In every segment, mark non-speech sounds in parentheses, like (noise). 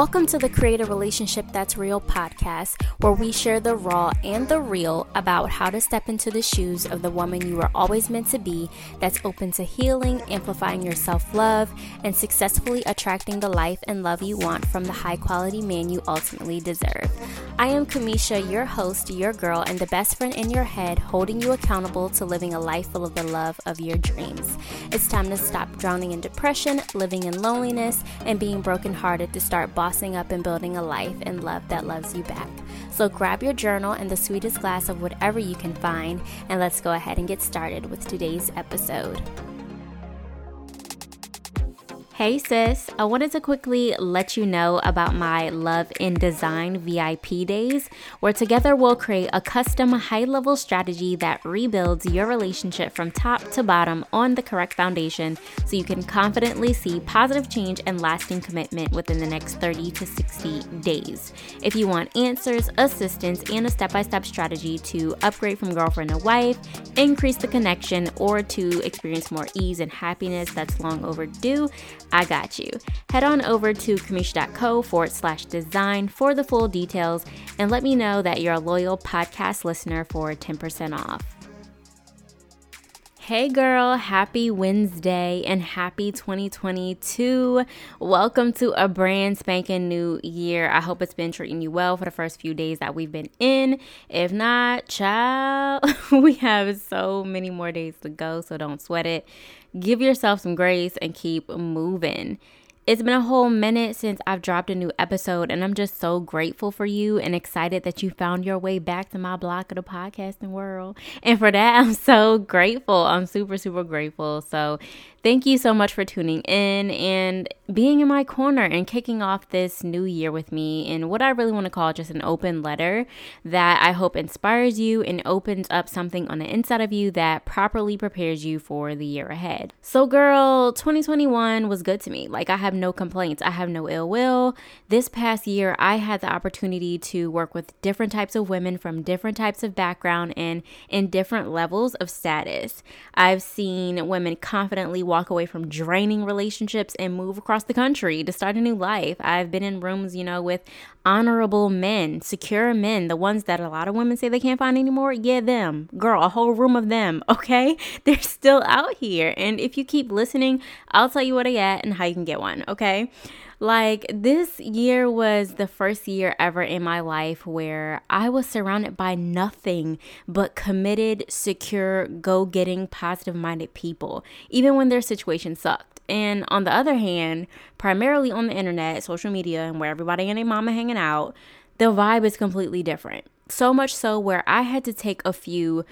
Welcome to the Create a Relationship That's Real podcast, where we share the raw and the real about how to step into the shoes of the woman you were always meant to be that's open to healing, amplifying your self love, and successfully attracting the life and love you want from the high quality man you ultimately deserve. I am Camisha, your host, your girl, and the best friend in your head, holding you accountable to living a life full of the love of your dreams. It's time to stop drowning in depression, living in loneliness, and being brokenhearted to start bossing up and building a life and love that loves you back. So grab your journal and the sweetest glass of whatever you can find, and let's go ahead and get started with today's episode. Hey sis, I wanted to quickly let you know about my Love in Design VIP days, where together we'll create a custom high level strategy that rebuilds your relationship from top to bottom on the correct foundation so you can confidently see positive change and lasting commitment within the next 30 to 60 days. If you want answers, assistance, and a step by step strategy to upgrade from girlfriend to wife, increase the connection, or to experience more ease and happiness that's long overdue, I got you. Head on over to camisha.co forward slash design for the full details and let me know that you're a loyal podcast listener for 10% off. Hey girl, happy Wednesday and happy 2022. Welcome to a brand spanking new year. I hope it's been treating you well for the first few days that we've been in. If not, child, (laughs) we have so many more days to go, so don't sweat it. Give yourself some grace and keep moving. It's been a whole minute since I've dropped a new episode, and I'm just so grateful for you and excited that you found your way back to my block of the podcasting world. And for that, (laughs) I'm so grateful. I'm super, super grateful. So, Thank you so much for tuning in and being in my corner and kicking off this new year with me in what I really want to call just an open letter that I hope inspires you and opens up something on the inside of you that properly prepares you for the year ahead. So, girl, 2021 was good to me. Like, I have no complaints, I have no ill will. This past year, I had the opportunity to work with different types of women from different types of background and in different levels of status. I've seen women confidently walk away from draining relationships and move across the country to start a new life. I've been in rooms, you know, with honorable men, secure men, the ones that a lot of women say they can't find anymore. Yeah, them. Girl, a whole room of them, (laughs) okay? They're still out here. And if you keep listening, I'll tell you what I get and how you can get one, okay? Like, this year was the first year ever in my life where I was surrounded by nothing but committed, secure, go getting, positive minded people, even when their situation sucked. And on the other hand, primarily on the internet, social media, and where everybody and their mama hanging out, the vibe is completely different. So much so where I had to take a few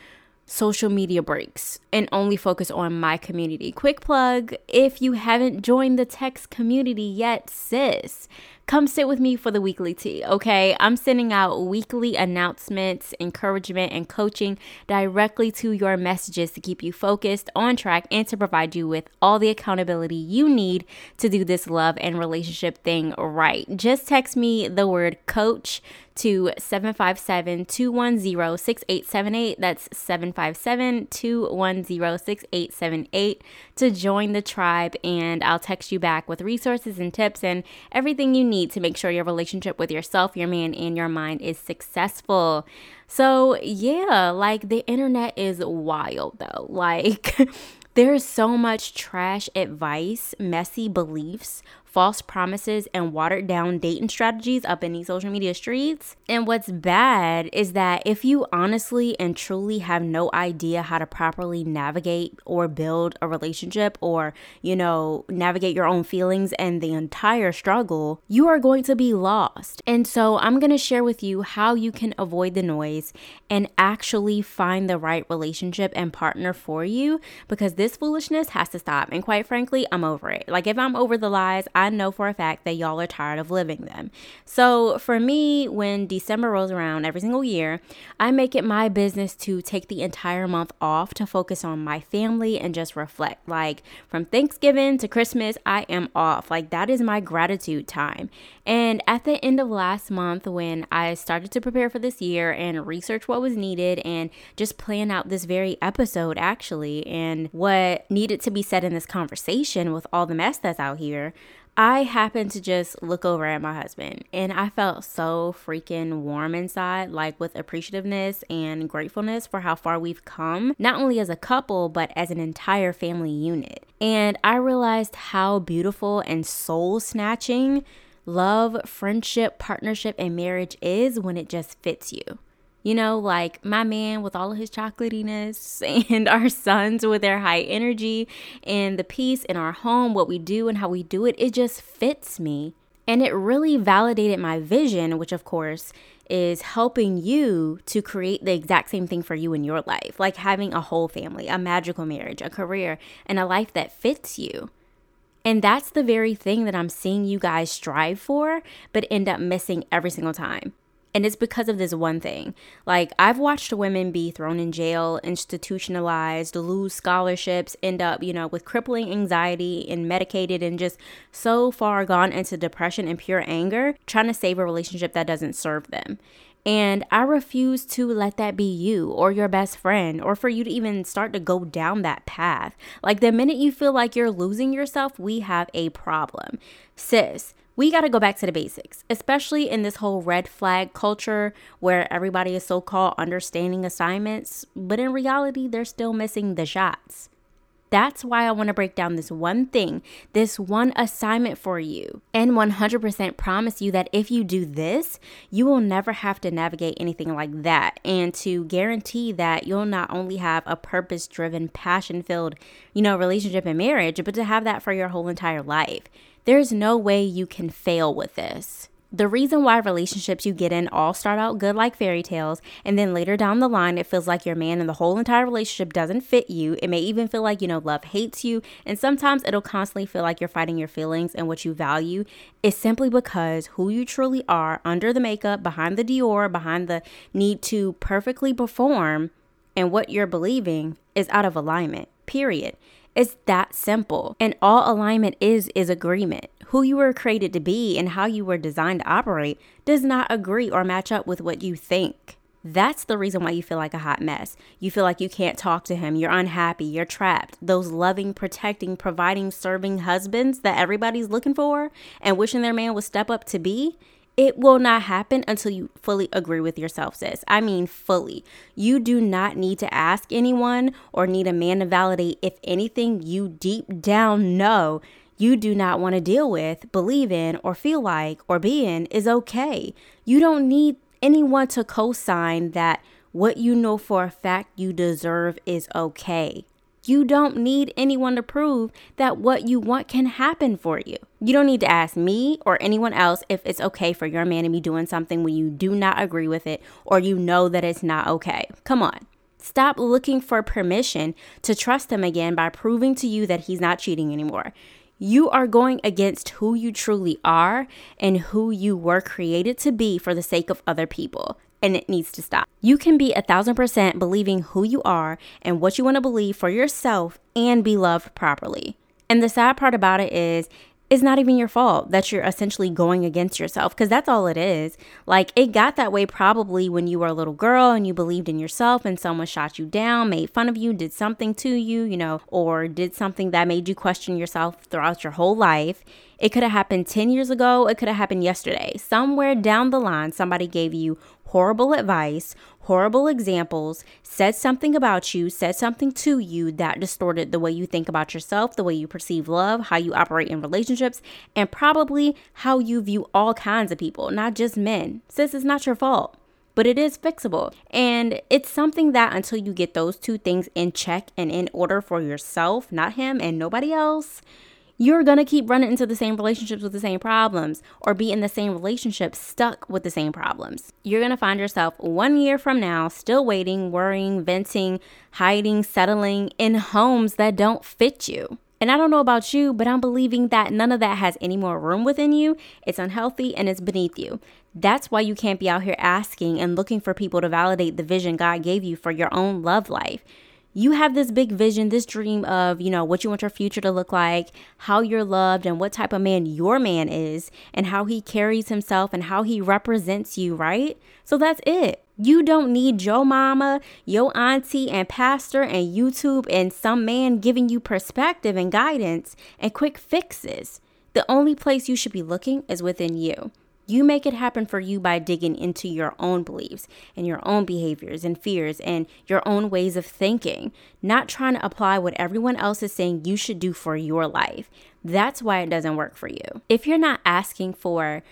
social media breaks and only focus on my community. Quick plug if you haven't joined the text community yet, sis, come sit with me for the weekly tea, okay? I'm sending out weekly announcements, encouragement, and coaching directly to your messages to keep you focused, on track, and to provide you with all the accountability you need to do this love and relationship thing right. Just text me the word coach to 757 210 6878. That's 757 210 6878 to join the tribe, and I'll text you back with resources and tips and everything you need need to make sure your relationship with yourself, your man, and your mind is successful. So, yeah, like the internet is wild though. (laughs) Like, (laughs) there's so much trash advice, messy beliefs, false promises and watered down dating strategies up in these social media streets. And what's bad is that if you honestly and truly have no idea how to properly navigate or build a relationship or, you know, navigate your own feelings and the entire struggle, you are going to be lost. And so I'm going to share with you how you can avoid the noise and actually find the right relationship and partner for you because this foolishness has to stop. And quite frankly, I'm over it. Like, if I'm over the lies, I know for a fact that y'all are tired of living them. So, for me, when December rolls around every single year, I make it my business to take the entire month off to focus on my family and just reflect. Like, from Thanksgiving to Christmas, I am off. Like, that is my gratitude time. And at the end of last month, when I started to prepare for this year and research what was needed and just plan out this very episode, actually, and what needed to be said in this conversation with all the mess that's out here, I happened to just look over at my husband and I felt so freaking warm inside, like with appreciativeness and gratefulness for how far we've come, not only as a couple, but as an entire family unit. And I realized how beautiful and soul snatching love, friendship, partnership, and marriage is when it just fits you. You know, like my man with all of his chocolatiness (laughs) and our sons with their high energy and the peace in our home, what we do and how we do it, it just fits me. And it really validated my vision, which of course is helping you to create the exact same thing for you in your life, like having a whole family, a magical marriage, a career, and a life that fits you. And that's the very thing that I'm seeing you guys strive for, but end up missing every single time. And it's because of this one thing. Like, I've watched women be thrown in jail, institutionalized, lose scholarships, end up, you know, with crippling anxiety and medicated and just so far gone into depression and pure anger, trying to save a relationship that doesn't serve them. And I refuse to let that be you or your best friend or for you to even start to go down that path. Like the minute you feel like you're losing yourself, we have a problem. Sis, we got to go back to the basics, especially in this whole red flag culture where everybody is so called understanding assignments, but in reality, they're still missing the shots. That's why I want to break down this one thing, this one assignment for you, and 100% promise you that if you do this, you will never have to navigate anything like that. And to guarantee that you'll not only have a purpose driven, passion filled, you know, relationship and marriage, but to have that for your whole entire life. There's no way you can fail with this. The reason why relationships you get in all start out good like fairy tales, and then later down the line, it feels like your man and the whole entire relationship doesn't fit you. It may even feel like, you know, love hates you. And sometimes it'll constantly feel like you're fighting your feelings and what you value is simply because who you truly are under the makeup, behind the Dior, behind the need to perfectly perform, and what you're believing is out of alignment, period. It's that simple. And all alignment is is agreement. Who you were created to be and how you were designed to operate does not agree or match up with what you think. That's the reason why you feel like a hot mess. You feel like you can't talk to him. You're unhappy. You're trapped. Those loving, protecting, providing, serving husbands that everybody's looking for and wishing their man would step up to be it will not happen until you fully agree with yourself, sis. I mean, fully. You do not need to ask anyone or need a man to validate if anything you deep down know you do not want to deal with, believe in, or feel like, or be in is okay. You don't need anyone to co sign that what you know for a fact you deserve is okay. You don't need anyone to prove that what you want can happen for you. You don't need to ask me or anyone else if it's okay for your man to be doing something when you do not agree with it or you know that it's not okay. Come on. Stop looking for permission to trust him again by proving to you that he's not cheating anymore. You are going against who you truly are and who you were created to be for the sake of other people and it needs to stop. You can be a thousand percent believing who you are and what you want to believe for yourself and be loved properly. And the sad part about it is, it's not even your fault that you're essentially going against yourself because that's all it is. Like, it got that way probably when you were a little girl and you believed in yourself and someone shot you down, made fun of you, did something to you, you know, or did something that made you question yourself throughout your whole life. It could have happened 10 years ago, it could have happened yesterday. Somewhere down the line, somebody gave you horrible advice, horrible examples, said something about you, said something to you that distorted the way you think about yourself, the way you perceive love, how you operate in relationships, and probably how you view all kinds of people, not just men. Sis, it's not your fault. But it is fixable. And it's something that until you get those two things in check and in order for yourself, not him and nobody else, you're going to keep running into the same relationships with the same problems or be in the same relationship stuck with the same problems. You're going to find yourself one year from now still waiting, worrying, venting, hiding, settling in homes that don't fit you. And I don't know about you, but I'm believing that none of that has any more room within you. It's unhealthy and it's beneath you. That's why you can't be out here asking and looking for people to validate the vision God gave you for your own love life. You have this big vision, this dream of, you know, what you want your future to look like, how you're loved, and what type of man your man is, and how he carries himself and how he represents you, right? So that's it. You don't need your mama, your auntie, and pastor, and YouTube, and some man giving you perspective and guidance and quick fixes. The only place you should be looking is within you. You make it happen for you by digging into your own beliefs and your own behaviors and fears and your own ways of thinking, not trying to apply what everyone else is saying you should do for your life. That's why it doesn't work for you. If you're not asking for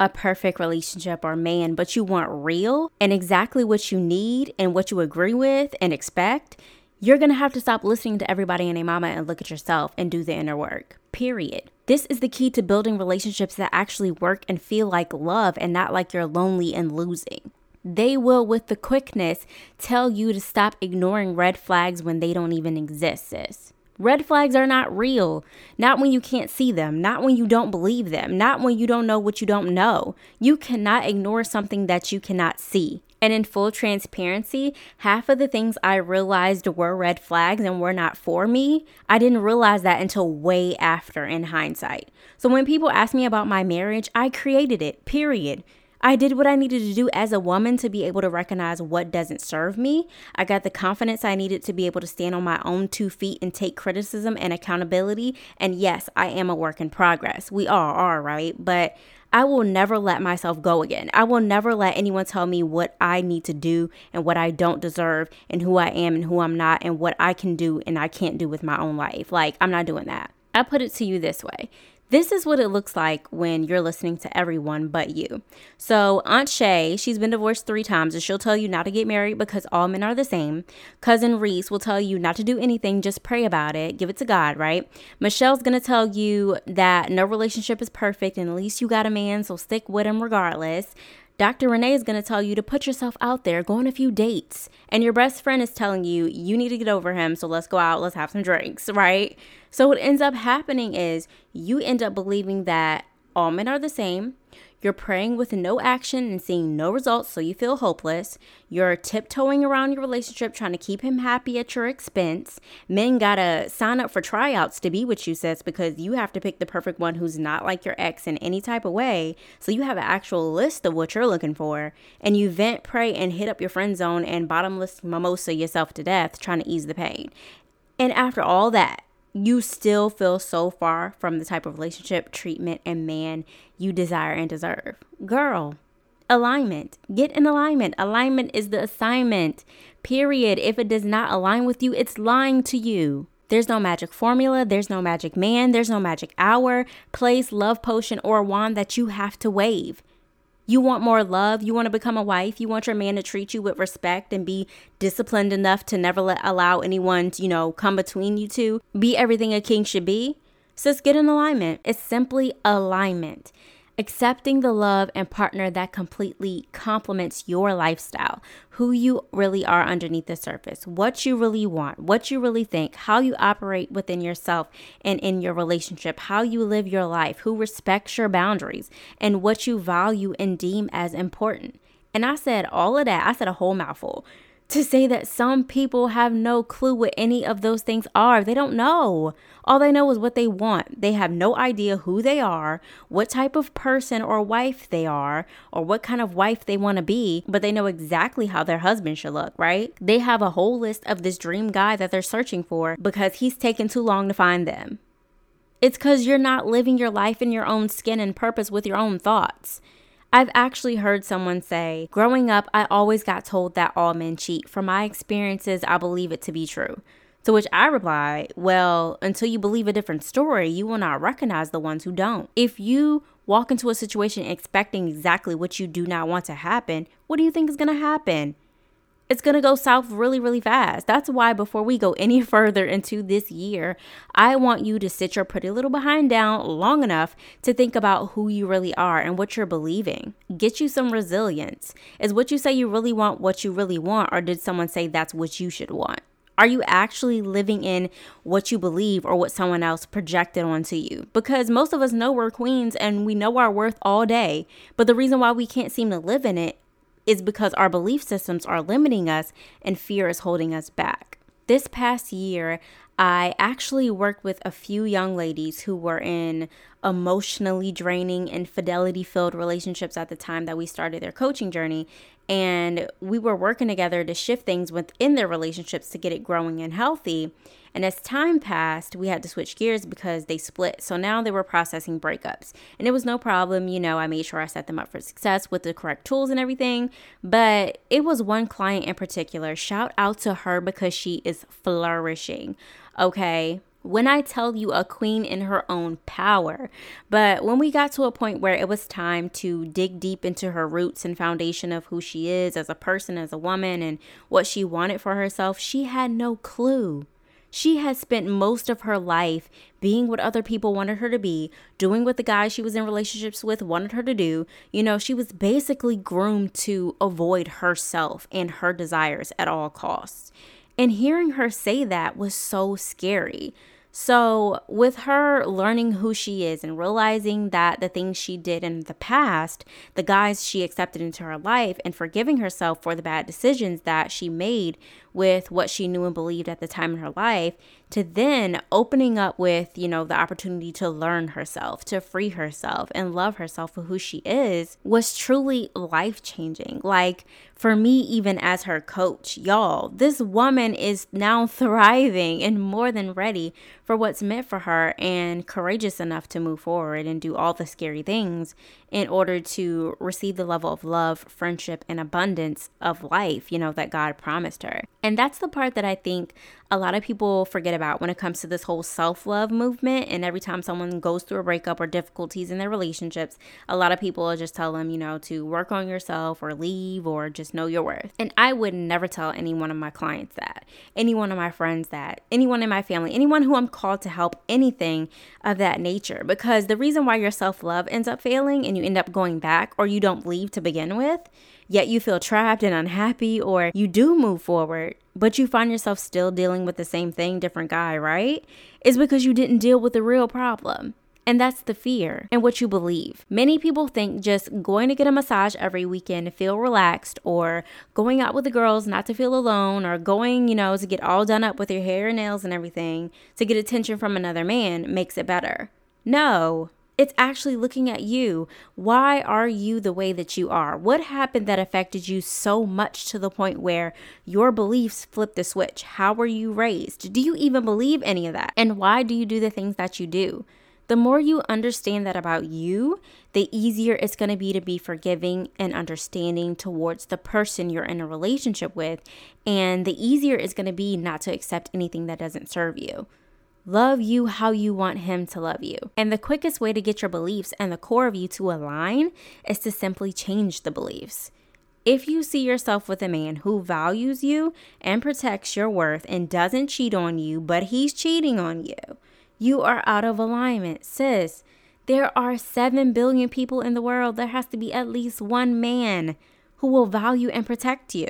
a perfect relationship or man, but you want real and exactly what you need and what you agree with and expect, you're gonna have to stop listening to everybody and a mama and look at yourself and do the inner work. Period. This is the key to building relationships that actually work and feel like love and not like you're lonely and losing. They will, with the quickness, tell you to stop ignoring red flags when they don't even exist, sis. Red flags are not real. Not when you can't see them, not when you don't believe them, not when you don't know what you don't know. You cannot ignore something that you cannot see. And in full transparency, half of the things I realized were red flags and were not for me, I didn't realize that until way after in hindsight. So when people ask me about my marriage, I created it, period. I did what I needed to do as a woman to be able to recognize what doesn't serve me. I got the confidence I needed to be able to stand on my own two feet and take criticism and accountability. And yes, I am a work in progress. We all are, right? But I will never let myself go again. I will never let anyone tell me what I need to do and what I don't deserve and who I am and who I'm not and what I can do and I can't do with my own life. Like, I'm not doing that. I put it to you this way this is what it looks like when you're listening to everyone but you. So, Aunt Shay, she's been divorced three times, and she'll tell you not to get married because all men are the same. Cousin Reese will tell you not to do anything, just pray about it, give it to God, right? Michelle's gonna tell you that no relationship is perfect, and at least you got a man, so stick with him regardless. Dr. Renee is going to tell you to put yourself out there, go on a few dates. And your best friend is telling you, you need to get over him, so let's go out, let's have some drinks, right? So, what ends up happening is you end up believing that all men are the same. You're praying with no action and seeing no results, so you feel hopeless. You're tiptoeing around your relationship, trying to keep him happy at your expense. Men gotta sign up for tryouts to be with you, sis, because you have to pick the perfect one who's not like your ex in any type of way. So you have an actual list of what you're looking for. And you vent, pray, and hit up your friend zone and bottomless mimosa yourself to death trying to ease the pain. And after all that, you still feel so far from the type of relationship, treatment, and man you desire and deserve. Girl, alignment. Get in alignment. Alignment is the assignment. Period. If it does not align with you, it's lying to you. There's no magic formula, there's no magic man, there's no magic hour, place, love potion, or wand that you have to wave. You want more love. You want to become a wife. You want your man to treat you with respect and be disciplined enough to never let allow anyone to, you know, come between you two. Be everything a king should be. Sis, get in alignment. It's simply alignment accepting the love and partner that completely complements your lifestyle, who you really are underneath the surface, what you really want, what you really think, how you operate within yourself and in your relationship, how you live your life, who respects your boundaries, and what you value and deem as important. And I said all of that, I said a whole mouthful to say that some people have no clue what any of those things are. They don't know. All they know is what they want. They have no idea who they are, what type of person or wife they are, or what kind of wife they want to be, but they know exactly how their husband should look, right? They have a whole list of this dream guy that they're searching for because he's taken too long to find them. It's because you're not living your life in your own skin and purpose with your own thoughts. I've actually heard someone say, Growing up, I always got told that all men cheat. From my experiences, I believe it to be true. To which I reply, Well, until you believe a different story, you will not recognize the ones who don't. If you walk into a situation expecting exactly what you do not want to happen, what do you think is going to happen? It's going to go south really, really fast. That's why before we go any (laughs) further into this year, I want you to sit your pretty little behind down long enough to think about who you really are and what you're believing. Get you some resilience. Is what you say you really want what you really want, or did someone say that's what you should want? Are you actually living in what you believe or what someone else projected onto you? Because most of us know we're queens and we know our worth all day. But the reason why we can't seem to live in it is because our belief systems are limiting us and fear is holding us back. This past year, I actually worked with a few young ladies who were in emotionally draining and fidelity filled relationships at the time that we started their coaching journey. And we were working together to shift things within their relationships to get it growing and healthy. And as time passed, we had to switch gears because they split. So now they were processing breakups. And it was no problem. You know, I made sure I set them up for success with the correct tools and everything. But it was one client in particular. Shout out to her because she is flourishing. Okay when I tell you a queen in her own power. But when we got to a point where it was time to dig deep into her roots and foundation of who she is as a person, as a woman, and what she wanted for herself, she had no clue. She had spent most of her life being what other people wanted her to be, doing what the guys she was in relationships with wanted her to do. You know, she was basically groomed to avoid herself and her desires at all costs. And hearing her say that was so scary. So, with her learning who she is and realizing that the things she did in the past, the guys she accepted into her life, and forgiving herself for the bad decisions that she made with what she knew and believed at the time in her life, to then opening up with, you know, the opportunity to learn herself, to free herself and love herself for who she is was truly life changing. Like for me, even as her coach, y'all, this woman is now (laughs) thriving and more than ready for what's meant for her and courageous enough to move forward and do all the scary things in order to receive the level of love, friendship, and abundance of life, you know, that God promised her. And that's the part that I think a lot of people forget about when it comes to this whole self love movement. And every time someone goes through a breakup or difficulties in their relationships, a lot of people just tell them, you know, to work on yourself or leave or just know your worth. And I would never tell any one of my clients that, any one of my friends that, anyone in my family, anyone who I'm called to help, anything of that nature. Because the reason why your self love ends up failing and you end up going back or you don't leave to begin with, yet you feel trapped and unhappy, or you do move forward, but you find yourself still dealing with the same thing, different guy, right? Is because you didn't deal with the real problem. And that's the fear and what you believe. Many people think just going to get a massage every weekend to feel relaxed, or going out with the girls not to feel alone, or going, you know, to get all done up with your hair and nails and everything to get attention from another man makes it better. No, it's actually looking at you. Why are you the way that you are? What happened that affected you so much to the point where your beliefs flipped the switch? How were you raised? Do you even believe any of that? And why do you do the things that you do? The more you understand that about you, the easier it's going to be to be forgiving and understanding towards the person you're in a relationship with. And the easier it's going to be not to accept anything that doesn't serve you love you how you want him to love you. And the quickest way to get your beliefs and the core of you to align is to simply change the beliefs. If you see yourself with a man who values you and protects your worth and doesn't cheat on you, but he's cheating on you, you are out of alignment. Sis, there are 7 billion people in the world. There has to be at least one man who will value and protect you.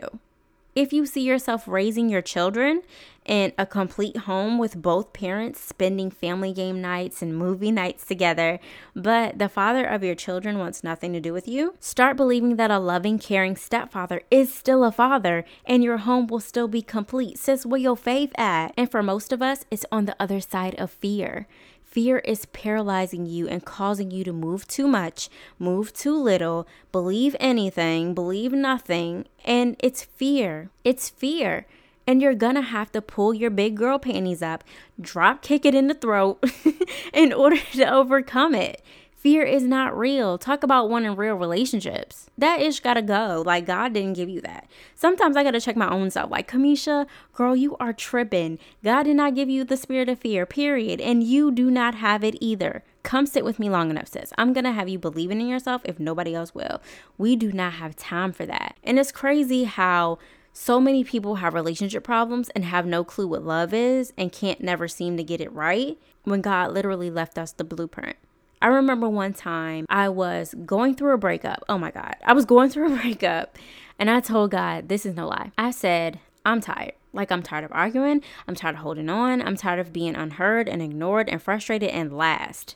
If you see yourself raising your children in a complete home with both parents spending family game nights and movie nights together, but the father of your children wants nothing to do with you, start believing that a loving, caring stepfather is still a father and your home will still be complete. Sis, where your faith at? And for most of us, it's on the other side of fear. Fear is paralyzing you and causing you to move too much, move too little, believe anything, believe nothing. And it's fear. It's fear. And you're gonna have to pull your big girl panties up, drop kick it in the throat (laughs) in order to overcome it. Fear is not real. Talk about wanting real relationships. That ish gotta go. Like, God didn't give you that. Sometimes I gotta check my own self. Like, Camisha, girl, you are tripping. God did not give you the spirit of fear, period. And you do not have it either. Come sit with me long enough, sis. I'm gonna have you believing in yourself if nobody else will. We do not have time for that. And it's crazy how so many people have relationship problems and have no clue what love is and can't never seem to get it right when God literally left us the blueprint. I remember one time I was going through a breakup. Oh my God. I was going (laughs) through a breakup and I told God, this is no lie. I said, I'm tired. Like, I'm tired of arguing. I'm tired of holding on. I'm tired of being unheard and ignored and frustrated and last.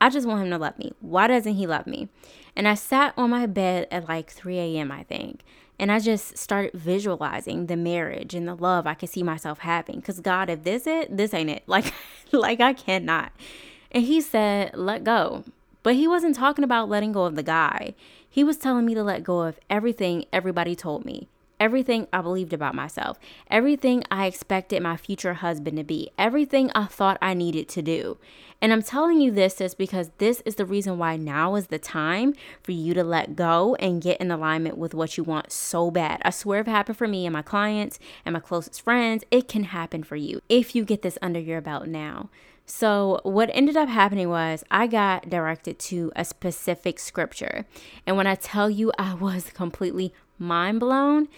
I just want him to love me. Why doesn't he love me? And I sat on my bed at like 3 a.m., I think. And I just started visualizing the marriage and the love I could see myself having. Cause God, if this it, this ain't it. (laughs) Like, like I cannot. And he said, let go. But he wasn't talking about letting go of the guy. He was telling me to let go of everything everybody told me everything I believed about myself, everything I expected my future husband to be, everything I thought I needed to do. And I'm telling you this is because this is the reason why now is the time for you to let go and get in alignment with what you want so bad. I swear it happened for me and my clients and my closest friends, it can happen for you if you get this under your belt now. So, what ended up happening was I got directed to a specific scripture. And when I tell you I was completely mind blown,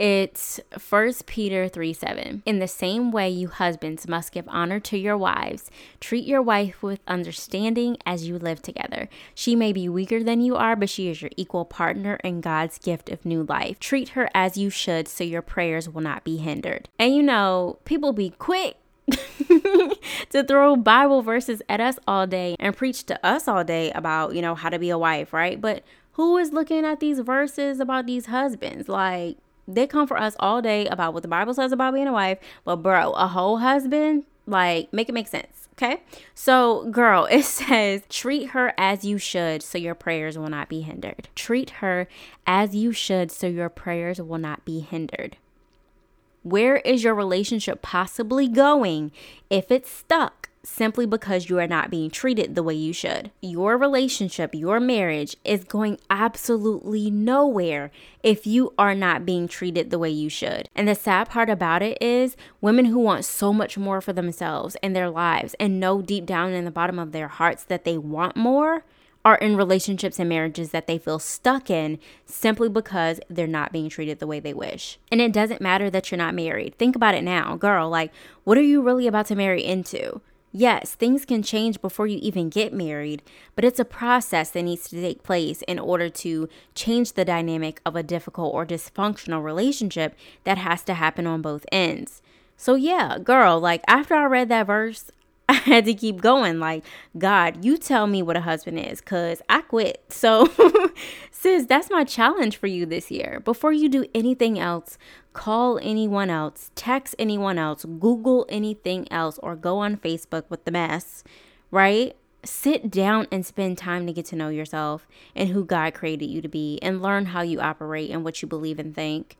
it's 1 Peter 3 7. In the same way, you husbands must give honor to your wives. Treat your wife with understanding as you live together. She may be weaker than you are, but she is your equal partner in God's gift of new life. Treat her as you should so your prayers will not be hindered. And you know, people be quick (laughs) to throw Bible verses at us all day and preach to us all day about, you know, how to be a wife, right? But who is looking at these verses about these husbands? Like, they come for us all day about what the Bible says about being a wife, but bro, a whole husband, like, make it make sense. Okay. So, girl, (laughs) it says, treat her as you should so your prayers will not be hindered. Treat her as you should so your prayers will not be hindered. Where is your relationship possibly going if it's stuck? simply because you are not being treated the way you should. Your relationship, your marriage is going absolutely nowhere if you are not being treated the way you should. And the sad part about it is women who want so much more for themselves and their lives and know deep down in the bottom of their hearts that they want more are in relationships and marriages that they feel stuck in simply because they're not being treated the way they wish. And it doesn't matter that you're not married. Think about it now, girl. Like, what are you really about to marry into? Yes, things can change before you even get married, but it's a process that needs to take place in order to change the dynamic of a difficult or dysfunctional relationship that has to happen on both ends. So, yeah, girl, like after I read that verse, (laughs) I had to keep going. Like, God, you tell me what a husband is, because I quit. So, (laughs) sis, that's my challenge for you this year. Before you do anything else, call anyone else, text anyone else, Google anything else, or go on Facebook with the mess, right? Sit down and spend time to get to know yourself and who God created you to be and learn how you operate and what you believe and think.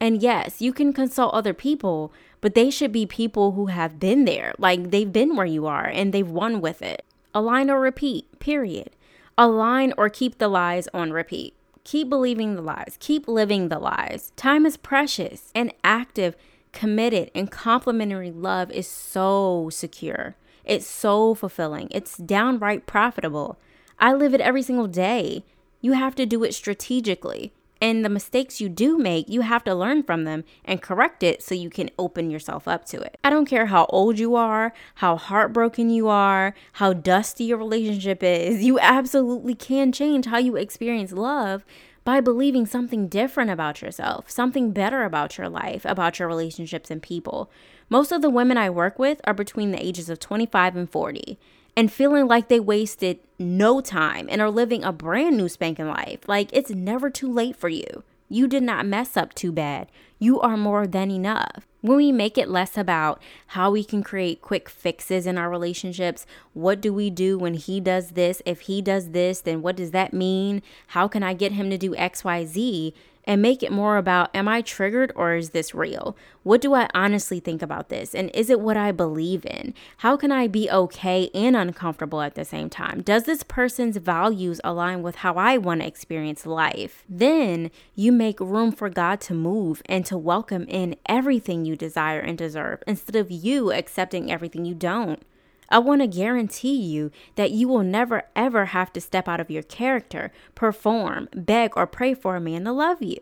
And yes, you can consult other people, but they should be people who have been there. Like they've been where you are and they've won with it. Align or repeat, period. Align or keep the lies on repeat. Keep believing the lies. Keep living the lies. Time is precious and active, committed, and complementary love is so secure. It's so fulfilling. It's downright profitable. I live it every single day. You have to do it strategically. And the mistakes you do make, you have to learn from them and correct it so you can open yourself up to it. I don't care how old you are, how heartbroken you are, how dusty your relationship is, (laughs) you absolutely can change how you experience love by believing something different about yourself, something better about your life, about your relationships and people. Most of the women I work with are between the ages of 25 and 40 and feeling like they wasted no time and are living a brand new spanking life. Like it's never too late for you. You did not mess up too bad. You are more than enough. When we make it less about how we can create quick fixes in our relationships, what do we do when he does this? If he does this, then what does that mean? How can I get him to do XYZ? And make it more about am I triggered or is this real? What do I honestly think about this? And is it what I believe in? How can I be okay and uncomfortable at the same time? Does this person's values align with how I want to experience life? Then you make room for God to move and to welcome in everything you desire and deserve instead of you accepting everything you don't. I want to guarantee you that you will never ever have to step out of your character, perform, beg, or pray for a man to love you.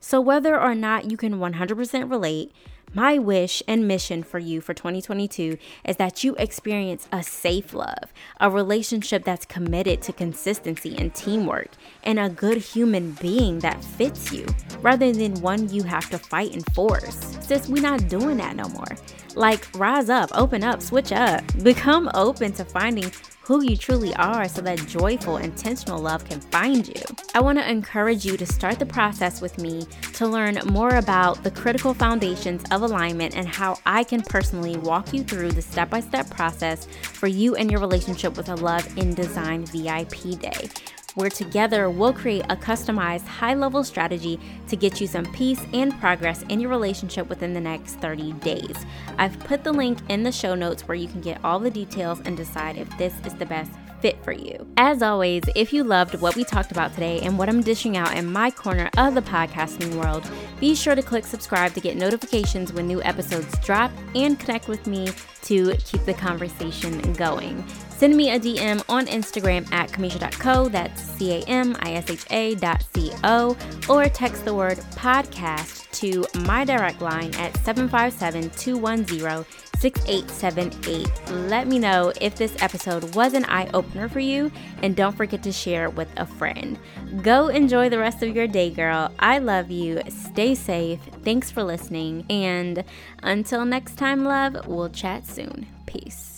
So, whether or not you can 100% relate, my wish and mission for you for 2022 is that you experience a safe love, a relationship that's committed to consistency and teamwork, and a good human being that fits you rather than one you have to fight and force. Sis, we're not doing that no more. Like, rise up, open up, switch up, become open to finding who you truly are so that joyful, intentional love can find you. I want to encourage you to start the process with me to learn more about the critical foundations of alignment and how I can personally walk you through the step by step process for you and your relationship with a Love in Design VIP Day where together we'll create a customized high level strategy to get you some peace and progress in your relationship within the next 30 days. I've put the link in the show notes where you can get all the details and decide if this is the best fit for you. As always, if you loved what we talked about today and what I'm dishing out in my corner of the podcasting world, be sure to click subscribe to get notifications when new episodes drop and connect with me to keep the conversation going. Send me a DM on Instagram at Camisha.co, that's C A M I S H A dot C O, or text the word podcast to my direct line at 757 210 6878. Let me know if this episode was an eye opener for you, and don't forget to share with a friend. Go enjoy the rest of your day, girl. I love you. Stay safe. Thanks for listening. And until next time, love, we'll chat soon. Peace.